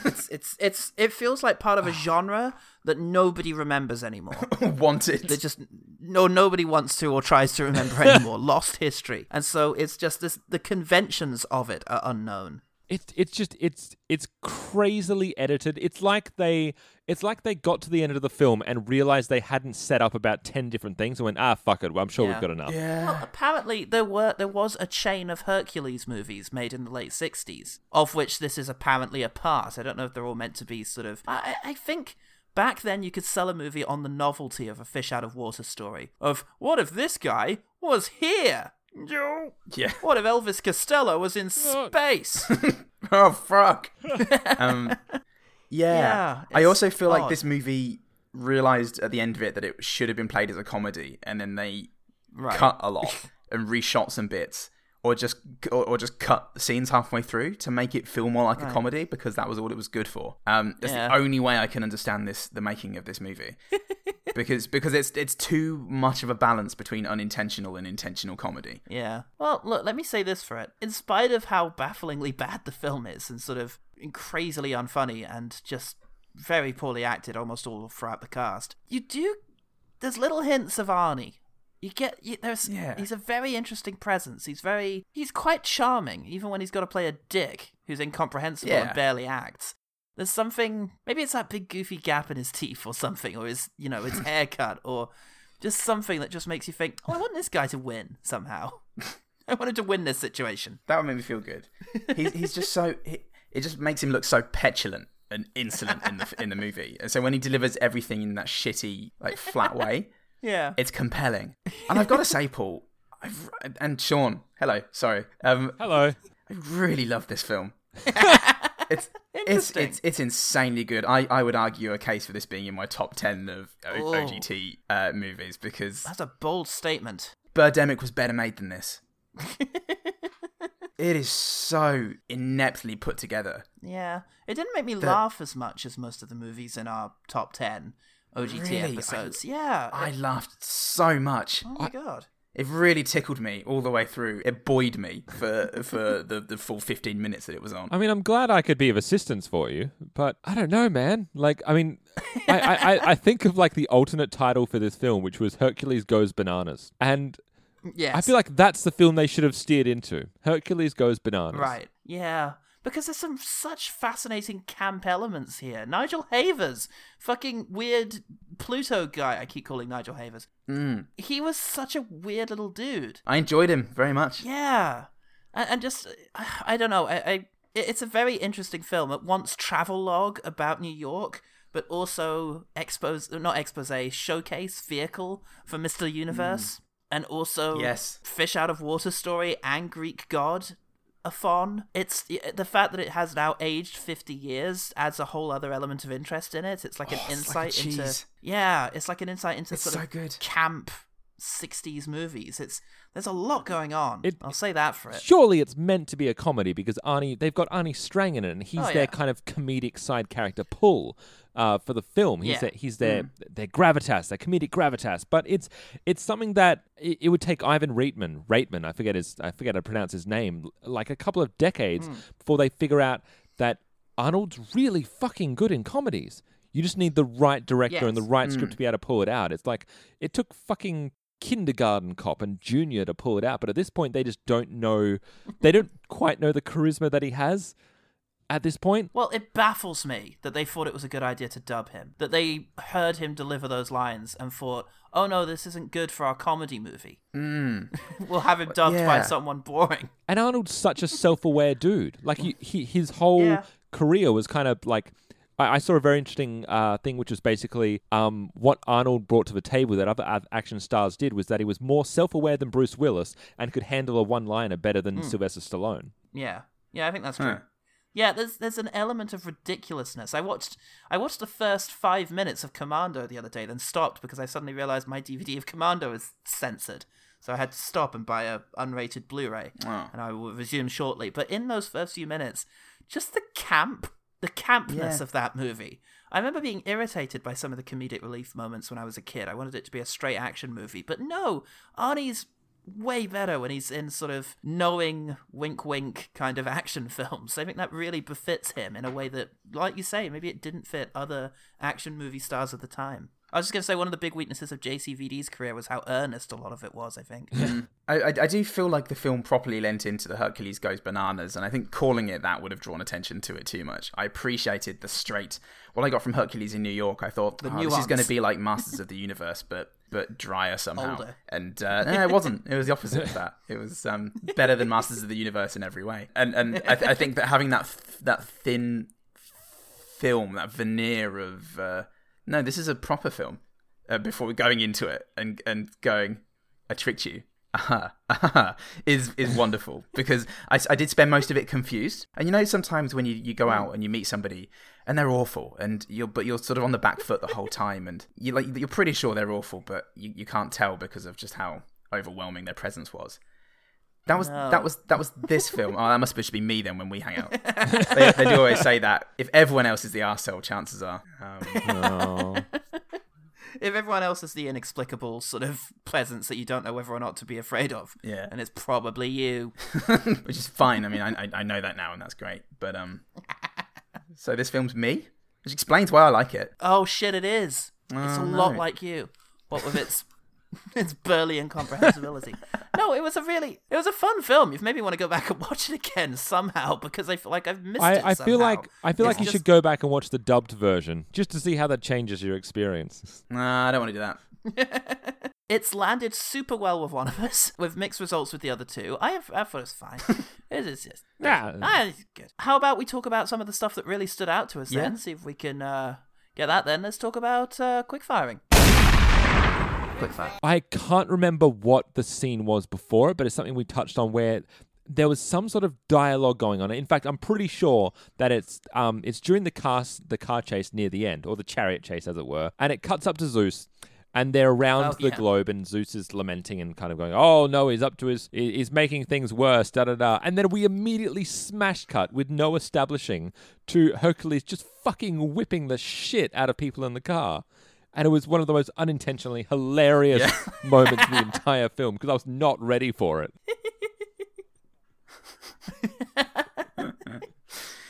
it's it's it's it feels like part of a genre that nobody remembers anymore. Wanted. They just no nobody wants to or tries to remember anymore. Lost history, and so it's just this. The conventions of it are unknown. It's it's just it's it's crazily edited. It's like they it's like they got to the end of the film and realized they hadn't set up about 10 different things and went, "Ah, fuck it. Well, I'm sure Yeah. we've got enough." Yeah. Well, apparently there were there was a chain of Hercules movies made in the late '60s, of which this is apparently a part. I don't know if they're all meant to be sort of. I, I I think back then you could sell a movie on the novelty of a fish out of water story. Of what if this guy was here? No. Yeah. What if Elvis Costello was in space? oh fuck. um, yeah. Yeah, I also feel like this movie realized at the end of it that it should have been played as a comedy, and then they Right. cut a lot and reshot some bits, or just or, or just cut scenes halfway through to make it feel more like a comedy because that was all it was good for. Um, that's Yeah. the only way I can understand this the making of this movie. Because because it's it's too much of a balance between unintentional and intentional comedy. Yeah. Well, look, let me say this for it. In spite of how bafflingly bad the film is and sort of crazily unfunny and just very poorly acted almost all throughout the cast, you do. There's little hints of Arnie. You get you, there's Yeah. he's a very interesting presence. He's very he's quite charming, even when he's got to play a dick who's incomprehensible Yeah. and barely acts. There's something maybe it's that big goofy gap in his teeth or something, or his you know his haircut, or just something that just makes you think, oh, I want this guy to win somehow. I wanted to win this situation. That would make me feel good. He's he's just so he, it just makes him look so petulant and insolent in the in the movie. And so when he delivers everything in that shitty like flat way, Yeah. it's compelling. And I've got to say, Paul, I've, and Sean, hello, sorry, um, Hello. I really love this film. It's it's it's it's insanely good. I, I would argue a case for this being in my top ten of o- Oh. OGT uh, movies because That's a bold statement. Birdemic was better made than this. it is so ineptly put together. Yeah. It didn't make me The- laugh as much as most of the movies in our top 10 OGT Really? I- episodes. yeah. I it- laughed so much. oh my god. It really tickled me all the way through. It buoyed me for for the, the full 15 minutes that it was on. I mean, I'm glad I could be of assistance for you, but I don't know, man. Like, I mean, I, I, I- I think of like the alternate title for this film, which was Hercules Goes Bananas, and Yes. I feel like that's the film they should have steered into. Hercules Goes Bananas. Right. Yeah. Because there's some such fascinating camp elements here. Nigel Havers, fucking weird Pluto guy. I keep calling Nigel Havers. Mm. He was such a weird little dude. I enjoyed him very much. Yeah, and, and just I don't know. I, I it's a very interesting film. At once travel log about New York, but also expose not expose showcase vehicle for Mister Universe, and also Yes. fish out of water story and Greek god. A fawn. It's the fact that it has now aged fifty years adds a whole other element of interest in it. It's like an Oh, it's like insight into yeah, it's like an insight into It's sort so of good. camp 60s movies. It's there's a lot going on. It- I'll say that for it. Surely it's meant to be a comedy because Arnie, they've got Arnie Stang in it, and he's Oh, their yeah. kind of comedic side character pull uh, for the film. He's Yeah. their, he's their mm. their gravitas, their comedic gravitas. But it's it's something that it, it would take Ivan Reitman, Reitman, I forget his, I forget how to pronounce his name, like a couple of decades mm. before they figure out that Arnold's really fucking good in comedies. You just need the right director and the Yes. right script mm. to be able to pull it out. It's like it took fucking kindergarten cop and junior to pull it out, but at this point they just don't know they don't quite know the charisma that he has at this point. Well, it baffles me that they thought it was a good idea to dub him. That they heard him deliver those lines and thought, "Oh no, this isn't good for our comedy movie. Mm. We'll have him dubbed by someone boring." And Arnold's such a self-aware dude. Like he, he his whole Yeah. career was kind of like I, I saw a very interesting uh, thing, which was basically um, what Arnold brought to the table that other action stars did was that he was more self-aware than Bruce Willis and could handle a one-liner better than Sylvester Stallone. Yeah, yeah, I think that's true. Huh. Yeah, there's there's an element of ridiculousness. I watched I watched the first five minutes of Commando the other day, then stopped because I suddenly realized my DVD of Commando is censored. So I had to stop and buy a unrated Blu-ray, Oh. and I will resume shortly. But in those first few minutes, just the camp, the campness Yeah. of that movie. I remember being irritated by some of the comedic relief moments when I was a kid. I wanted it to be a straight action movie, but no, Arnie's way better when he's in sort of knowing wink wink kind of action films. I think that really befits him in a way that, like you say, maybe it didn't fit other action movie stars of the time. I was just going to say one of the big weaknesses of JCVD's career was how earnest a lot of it was, I think. I, I, I do feel like the film properly lent into the Hercules Goes Bananas, and I think calling it that would have drawn attention to it too much. I appreciated the straight. What I got from Hercules in New York, I thought The oh, this is going to be like Masters of the Universe, but but drier somehow. Older. And uh, no, it wasn't. It was the opposite of that. It was um, better than Masters of the Universe in every way. And and I, th- I think that having that th- that thin film, that veneer of uh, no, this is a proper film. Uh, before going into it and and going, I tricked you. Aha, aha, is is wonderful because I, I did spend most of it confused. And you know, sometimes when you, you go out and you meet somebody and they're awful, and you're but you're sort of on the back foot the whole time, and you like you're pretty sure they're awful, but you, you can't tell because of just how overwhelming their presence was. That was No. that was that was this film. Oh, that must just be me then when we hang out. they, they do always say that if everyone else is the arsehole, chances are. Um, Oh. If everyone else is the inexplicable sort of presence that you don't know whether or not to be afraid of, Yeah. and it's probably you. which is fine. I mean, I, I I know that now, and that's great. But um, so this film's me, which explains why I like it. Oh shit! It is. It's a Oh, lot like you. What with its its burly incomprehensibility. no, it was a really it was a fun film. You've made me want to go back and watch it again somehow because I feel like I've missed it. I, I feel like I feel It's like you just- should go back and watch the dubbed version just to see how that changes your experience. Nah, I don't want to do that. It's landed super well with one of us, with mixed results with the other two. I have, I thought it's fine. it is just Yeah. Ah, it's good. How about we talk about some of the stuff that really stood out to us Yeah. then? See if we can uh, get that. Then let's talk about uh, quick firing. Quick fire. I can't remember what the scene was before but it's something we touched on where there was some sort of dialogue going on. In fact, I'm pretty sure that it's um it's during the car the car chase near the end, or the chariot chase as it were, and it cuts up to Zeus. And they're around Oh, the yeah. globe, and Zeus is lamenting and kind of going, "Oh no, he's up to his, he's making things worse." Da da da. And then we immediately smash cut with no establishing to Hercules just fucking whipping the shit out of people in the car. And it was one of the most unintentionally hilarious moments in the entire film because I was not ready for it.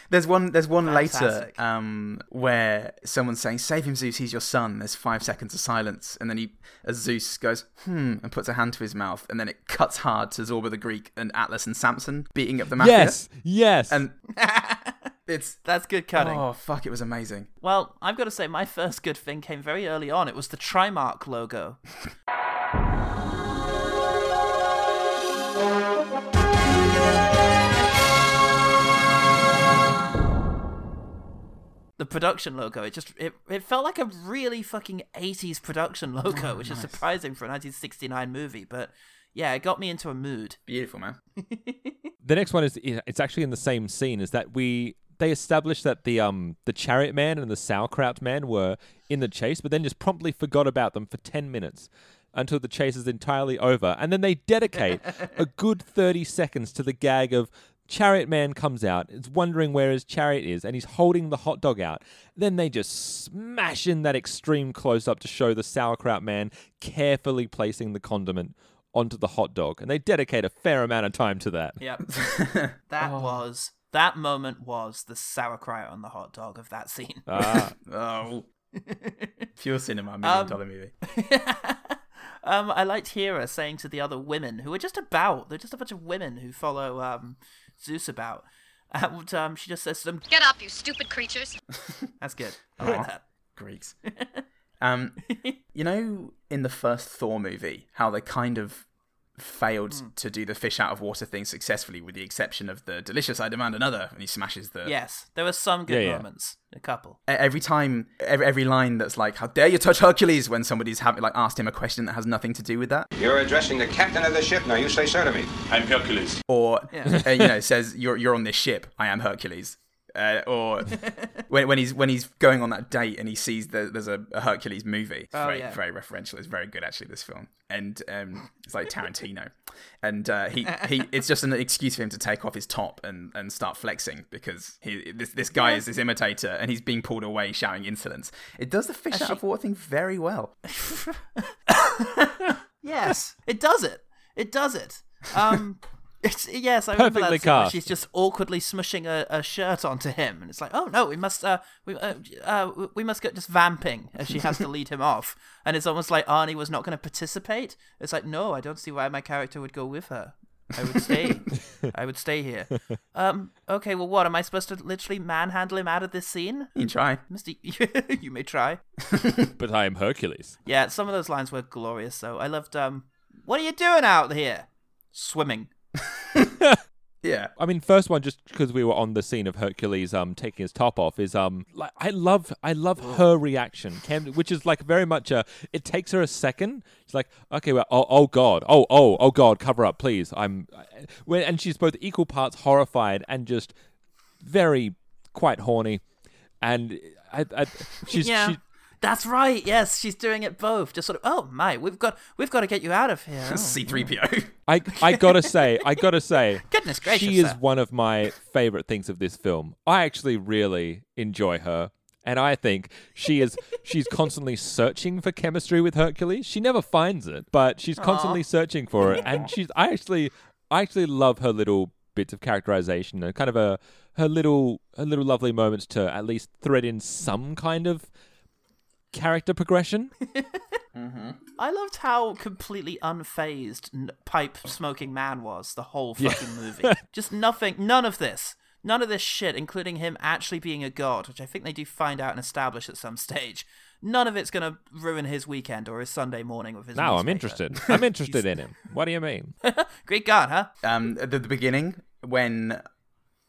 There's one. There's one later um, where someone's saying, "Save him, Zeus. He's your son." There's five seconds of silence, and then he, as Zeus goes, "Hmm," and puts a hand to his mouth, and then it cuts hard to Zorba the Greek and Atlas and Samson beating up the mafia. Yes, yes. and it's That's good cutting. oh fuck, it was amazing. Well, I've got to say, my first good thing came very early on. It was the Trimark logo. The production logo, it just it, it felt like a really fucking 80s production logo, oh, which is surprising for a 1969 movie, but yeah, it got me into a mood. Beautiful man. the next one is it's actually in the same scene. Is that we they established that the um the chariot man and the sauerkraut man were in the chase, but then just promptly forgot about them for ten minutes until the chase is entirely over, and then they dedicate a good thirty seconds to the gag of. Chariot man comes out, is wondering where his chariot is, and he's holding the hot dog out. Then they just smash in that extreme close up to show the sauerkraut man carefully placing the condiment onto the hot dog, and they dedicate a fair amount of time to that. Yep. that was that moment was the sauerkraut on the hot dog of that scene. Ah. Oh, pure cinema, million Um, dollar movie. um, I liked Hera saying to the other women who are just about, they're just a bunch of women who follow um, Zeus about. And um, she just says to them, Get up, you stupid creatures. That's good. I like that. Greeks. Um, you know, in the first Thor movie, how they kind of failed Hmm. to do the fish out of water thing successfully, with the exception of the delicious "I demand another," and he smashes the. Yes, there were some good Yeah, yeah. moments. A couple. Every time, every, every line that's like, "How dare you touch Hercules?" when somebody's having like asked him a question that has nothing to do with that, You're addressing the captain of the ship. Now you say so to me. I'm Hercules. or Yeah. uh, you know says, "You're you're on this ship. I am Hercules." Uh, or when, when he's when he's going on that date and he sees that there's a, a Hercules movie. It's Oh, very yeah. very referential. It's very good actually. This film and um, it's like Tarantino, and uh, he he it's just an excuse for him to take off his top and, and start flexing because he this this guy is this imitator and he's being pulled away shouting insolence. It does the fish out of water thing very well. Yes, it does it. It does it. Um, it's yes, I remember Perfectly that scene where cast. she's just awkwardly smushing a, a shirt onto him, and it's like, oh no, we must, uh, we, uh, uh, we must go just vamping as she has to lead him off, and it's almost like Arnie was not going to participate. It's like, no, I don't see why my character would go with her. I would stay. I would stay here. Um. Okay. Well, what am I supposed to literally manhandle him out of this scene? You try. Mister, you may try. but I am Hercules. Yeah, some of those lines were glorious. though. I loved. Um, what are you doing out here? Swimming. Yeah. I mean, first one, just because we were on the scene of Hercules um taking his top off, is um like I love I love her reaction, Cam, which is like very much a. It takes her a second. She's like, okay, well, oh, oh god, oh oh oh god, cover up, please. I'm, when and she's both equal parts horrified and just very quite horny, and I, I she's yeah. she, That's right. Yes, she's doing it both. Just sort of, oh my, we've got we've got to get you out of here. Oh, C3PO. I I gotta say, I gotta say, Goodness gracious, she is sir. one of my favorite things of this film. I actually really enjoy her, and I think she is she's constantly searching for chemistry with Hercules. She never finds it, but she's constantly searching for it, and she's I actually I actually love her little bits of characterization and kind of a her little her little lovely moments to at least thread in some kind of character progression. I loved how completely unfazed n- pipe smoking man was the whole fucking movie. Just nothing, none of this. None of this shit, including him actually being a god, which I think they do find out and establish at some stage. None of it's going to ruin his weekend or his Sunday morning with his. Now I'm interested. I'm interested in him. What do you mean? Greek god, huh? Um, at the, the beginning, when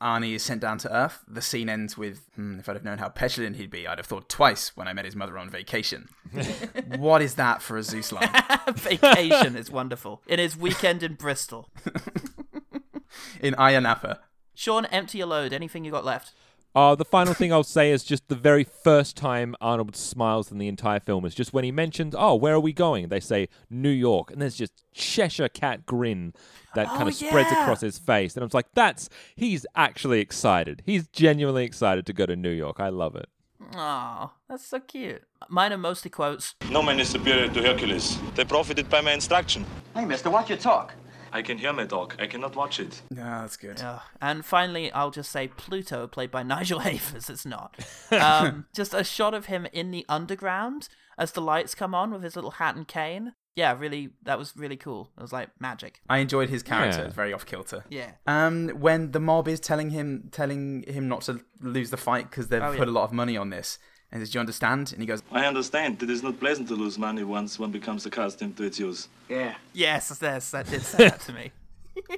Arnie is sent down to Earth, the scene ends with, hmm, if I'd have known how petulant he'd be, I'd have thought twice when I met his mother on vacation. what is that for a Zeus line? Vacation is wonderful. In his weekend in Bristol. In Ayia Napa. Sean, empty your load. Anything you got left? Uh, the final thing I'll say is just the very first time Arnold smiles in the entire film is just when he mentions, "Oh, where are we going?" They say New York, and there's just Cheshire cat grin that kind Oh, of spreads across his face, and I was like, "That's he's actually excited. He's genuinely excited to go to New York. I love it." Oh, that's so cute. Mine are mostly quotes. No man is superior to Hercules. They profited by my instruction. Hey, mister, watch your talk. I can hear my dog. I cannot watch it. Yeah, that's good. Ugh. And finally, I'll just say Pluto, played by Nigel Havers. It's not. Um, just a shot of him in the underground as the lights come on with his little hat and cane. Yeah, really, that was really cool. It was like magic. I enjoyed his character. Yeah. It's very off kilter. Yeah. Um, when the mob is telling him telling him not to lose the fight because they've Oh, put yeah. a lot of money on this, and says, "Do you understand?" And he goes, I understand. It is not pleasant to lose money once one becomes accustomed to its use. Yeah. Yes, yes, that did say that to me.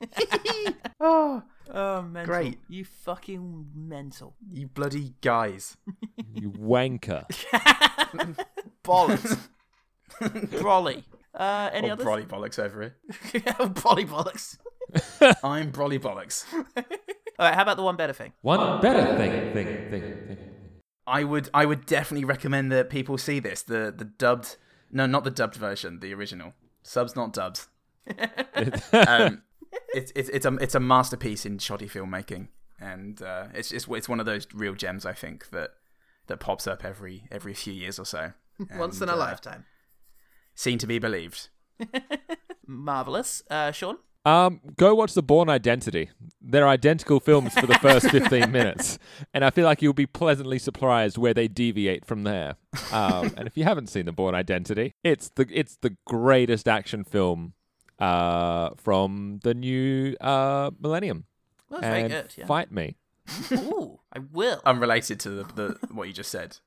"Oh, Oh, mental. Great. You fucking mental. you bloody guys!" You wanker. Bollocks. Brolly. Uh, any or others? Brolly bollocks over here. Brolly bollocks. I'm Brolly bollocks. All right, how about the one better thing? One better thing, thing, thing, thing. I would I would definitely recommend that people see this. The the dubbed no, not the dubbed version, the original. Subs not dubbed. um, it's it's it's a it's a masterpiece in shoddy filmmaking, and uh, it's it's it's one of those real gems I think that that pops up every every few years or so. Once in a uh, lifetime. Seen to be believed. Marvelous. Uh, Sean? Um, go watch The Bourne Identity. They're identical films for the first 15 minutes, and I feel like you'll be pleasantly surprised where they deviate from there. Um, and if you haven't seen The Bourne Identity, it's the it's the greatest action film uh, from the new uh, millennium. That was very good, yeah. fight me. Ooh, I will. Unrelated to the, the what you just said.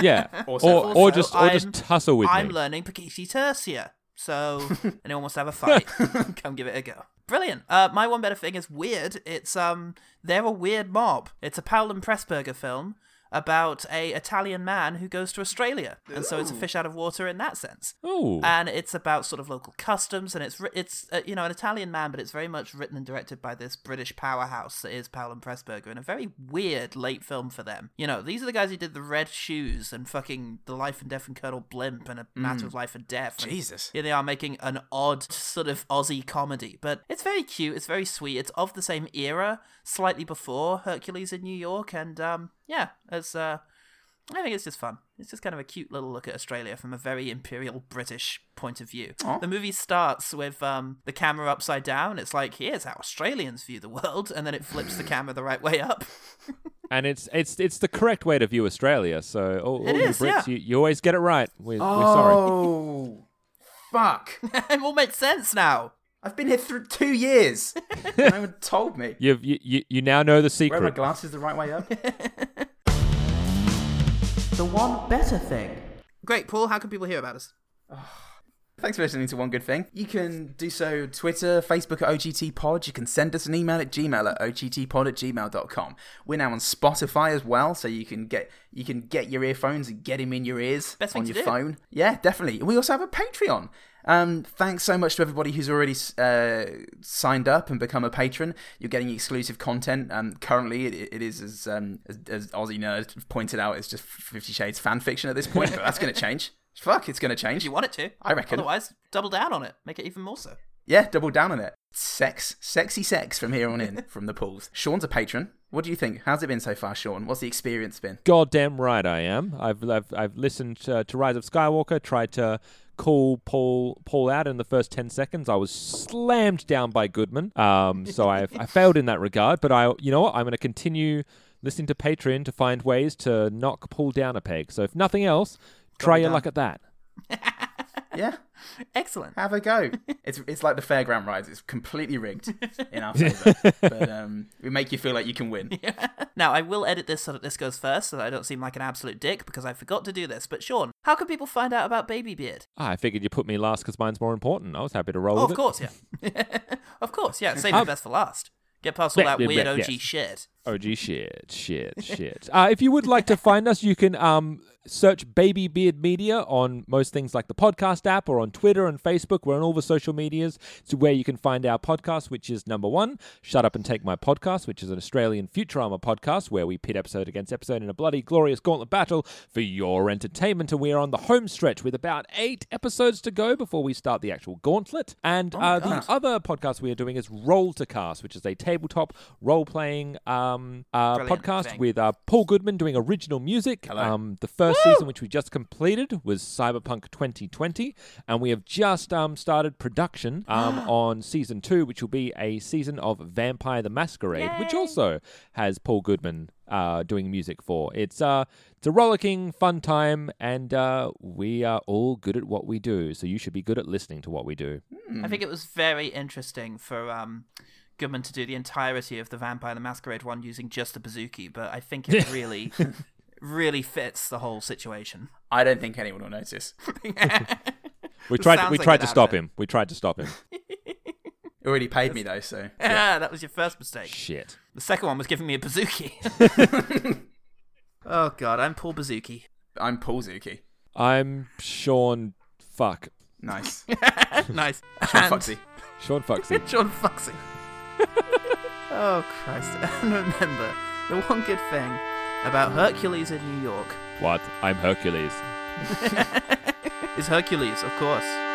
Yeah, Also- or or Also, just or just I'm- tussle with it. I'm me. learning Pakishi Tertia. So anyone wants to have a fight, come give it a go. Brilliant. Uh, my one better thing is weird. It's um, they're a weird mob. It's a Powell and Pressburger film about a Italian man who goes to Australia, and so it's a fish out of water in that sense. Ooh. And it's about sort of local customs, and it's it's uh, you know an Italian man, but it's very much written and directed by this British powerhouse that is Powell and Pressburger, and a very weird late film for them. You know, these are the guys who did the Red Shoes and fucking The Life and Death and Colonel Blimp and A Matter of Life and Death. And Jesus. here they are making an odd sort of Aussie comedy, but it's very cute. It's very sweet. It's of the same era, slightly before Hercules in New York, and um, yeah, it's uh, I think it's just fun. It's just kind of a cute little look at Australia from a very imperial British point of view. Aw. The movie starts with um, the camera upside down. It's like here's how Australians view the world, and then it flips the camera the right way up. and it's it's it's the correct way to view Australia. So all, It all you Brits, yeah. you, you always get it right. We, We're sorry. Oh, fuck! it all makes sense now. I've been here through two years. no one told me. You've, you you you now know the secret. Wear secret. my glasses the right way up. The one better thing. Great, Paul. How can people hear about us? Thanks for listening to One Good Thing. You can do so Twitter, Facebook at OGT Pod. You can send us an email at gmail at ogtpod at gmail.com. We're now on Spotify as well, so you can get you can get your earphones and get him in your ears Best on your do. phone. Yeah, definitely. We also have a Patreon. Um, thanks so much to everybody who's already uh, signed up and become a patron. You're getting exclusive content. Um, currently, it, it is as, um, as as Aussie Nerd pointed out, it's just Fifty Shades fan fiction at this point, but that's going to change. Fuck, it's going to change. You want it to? I reckon. Otherwise, double down on it. Make it even more so. Yeah, double down on it. Sex, sexy sex from here on in from the pools. Sean's a patron. What do you think? How's it been so far, Sean? What's the experience been? Goddamn right I am. I've I've, I've listened uh, to Rise of Skywalker. Tried to call Paul Paul out in the first ten seconds. I was slammed down by Goodman. Um, so I I failed in that regard. But I you know what? I'm going to continue listening to Patreon to find ways to knock Paul down a peg. So if nothing else, try your down. luck at that. Yeah, Excellent. have a go. It's it's like the fairground rides. It's completely rigged in our favour, but um, we make you feel like you can win. Now, I will edit this so that this goes first, so that I don't seem like an absolute dick, because I forgot to do this. But Sean, how can people find out about Baby Beard? Ah, I figured you put me last because mine's more important. I was happy to roll Oh, with of it. course, yeah. of course, yeah. Save the best for last. Get past all that weird OG yes. shit. OG shit, shit, shit. Uh, if you would like to find us, you can um, search Baby Beard Media on most things like the podcast app or on Twitter and Facebook. We're on all the social medias. It's where you can find our podcast, which is number one, Shut Up and Take My Podcast, which is an Australian Futurama podcast where we pit episode against episode in a bloody glorious gauntlet battle for your entertainment. And we're on the home stretch with about eight episodes to go before we start the actual gauntlet. And uh, the other podcast we are doing is Roll to Cast, which is a tabletop role playing um, uh, podcast thing. with uh, Paul Goodman doing original music. Hello. Um, the first season, which we just completed, was Cyberpunk 2020, and we have just um, started production um, on season two, which will be a season of Vampire the Masquerade, which also has Paul Goodman uh, doing music for. It's uh, it's a rollicking, fun time, and uh, we are all good at what we do. So you should be good at listening to what we do. I think it was very interesting for um, Goodman to do the entirety of the Vampire the Masquerade one using just the bazooki, but I think it really, really fits the whole situation. I don't think anyone will notice. We tried. sounds we like tried to stop happened. him. We tried to stop him. You already paid me though, so Ah, that was your first mistake. Shit. The second one was giving me a bazooki. oh god, I'm Paul Bazooki. I'm Paul Zuki. I'm Sean. Fuck. Nice, nice. Sean And- Foxy. Sean Fuxy. John Foxy. oh Christ! And remember, the one good thing about Hercules in New York What? I'm Hercules. is Hercules, of course.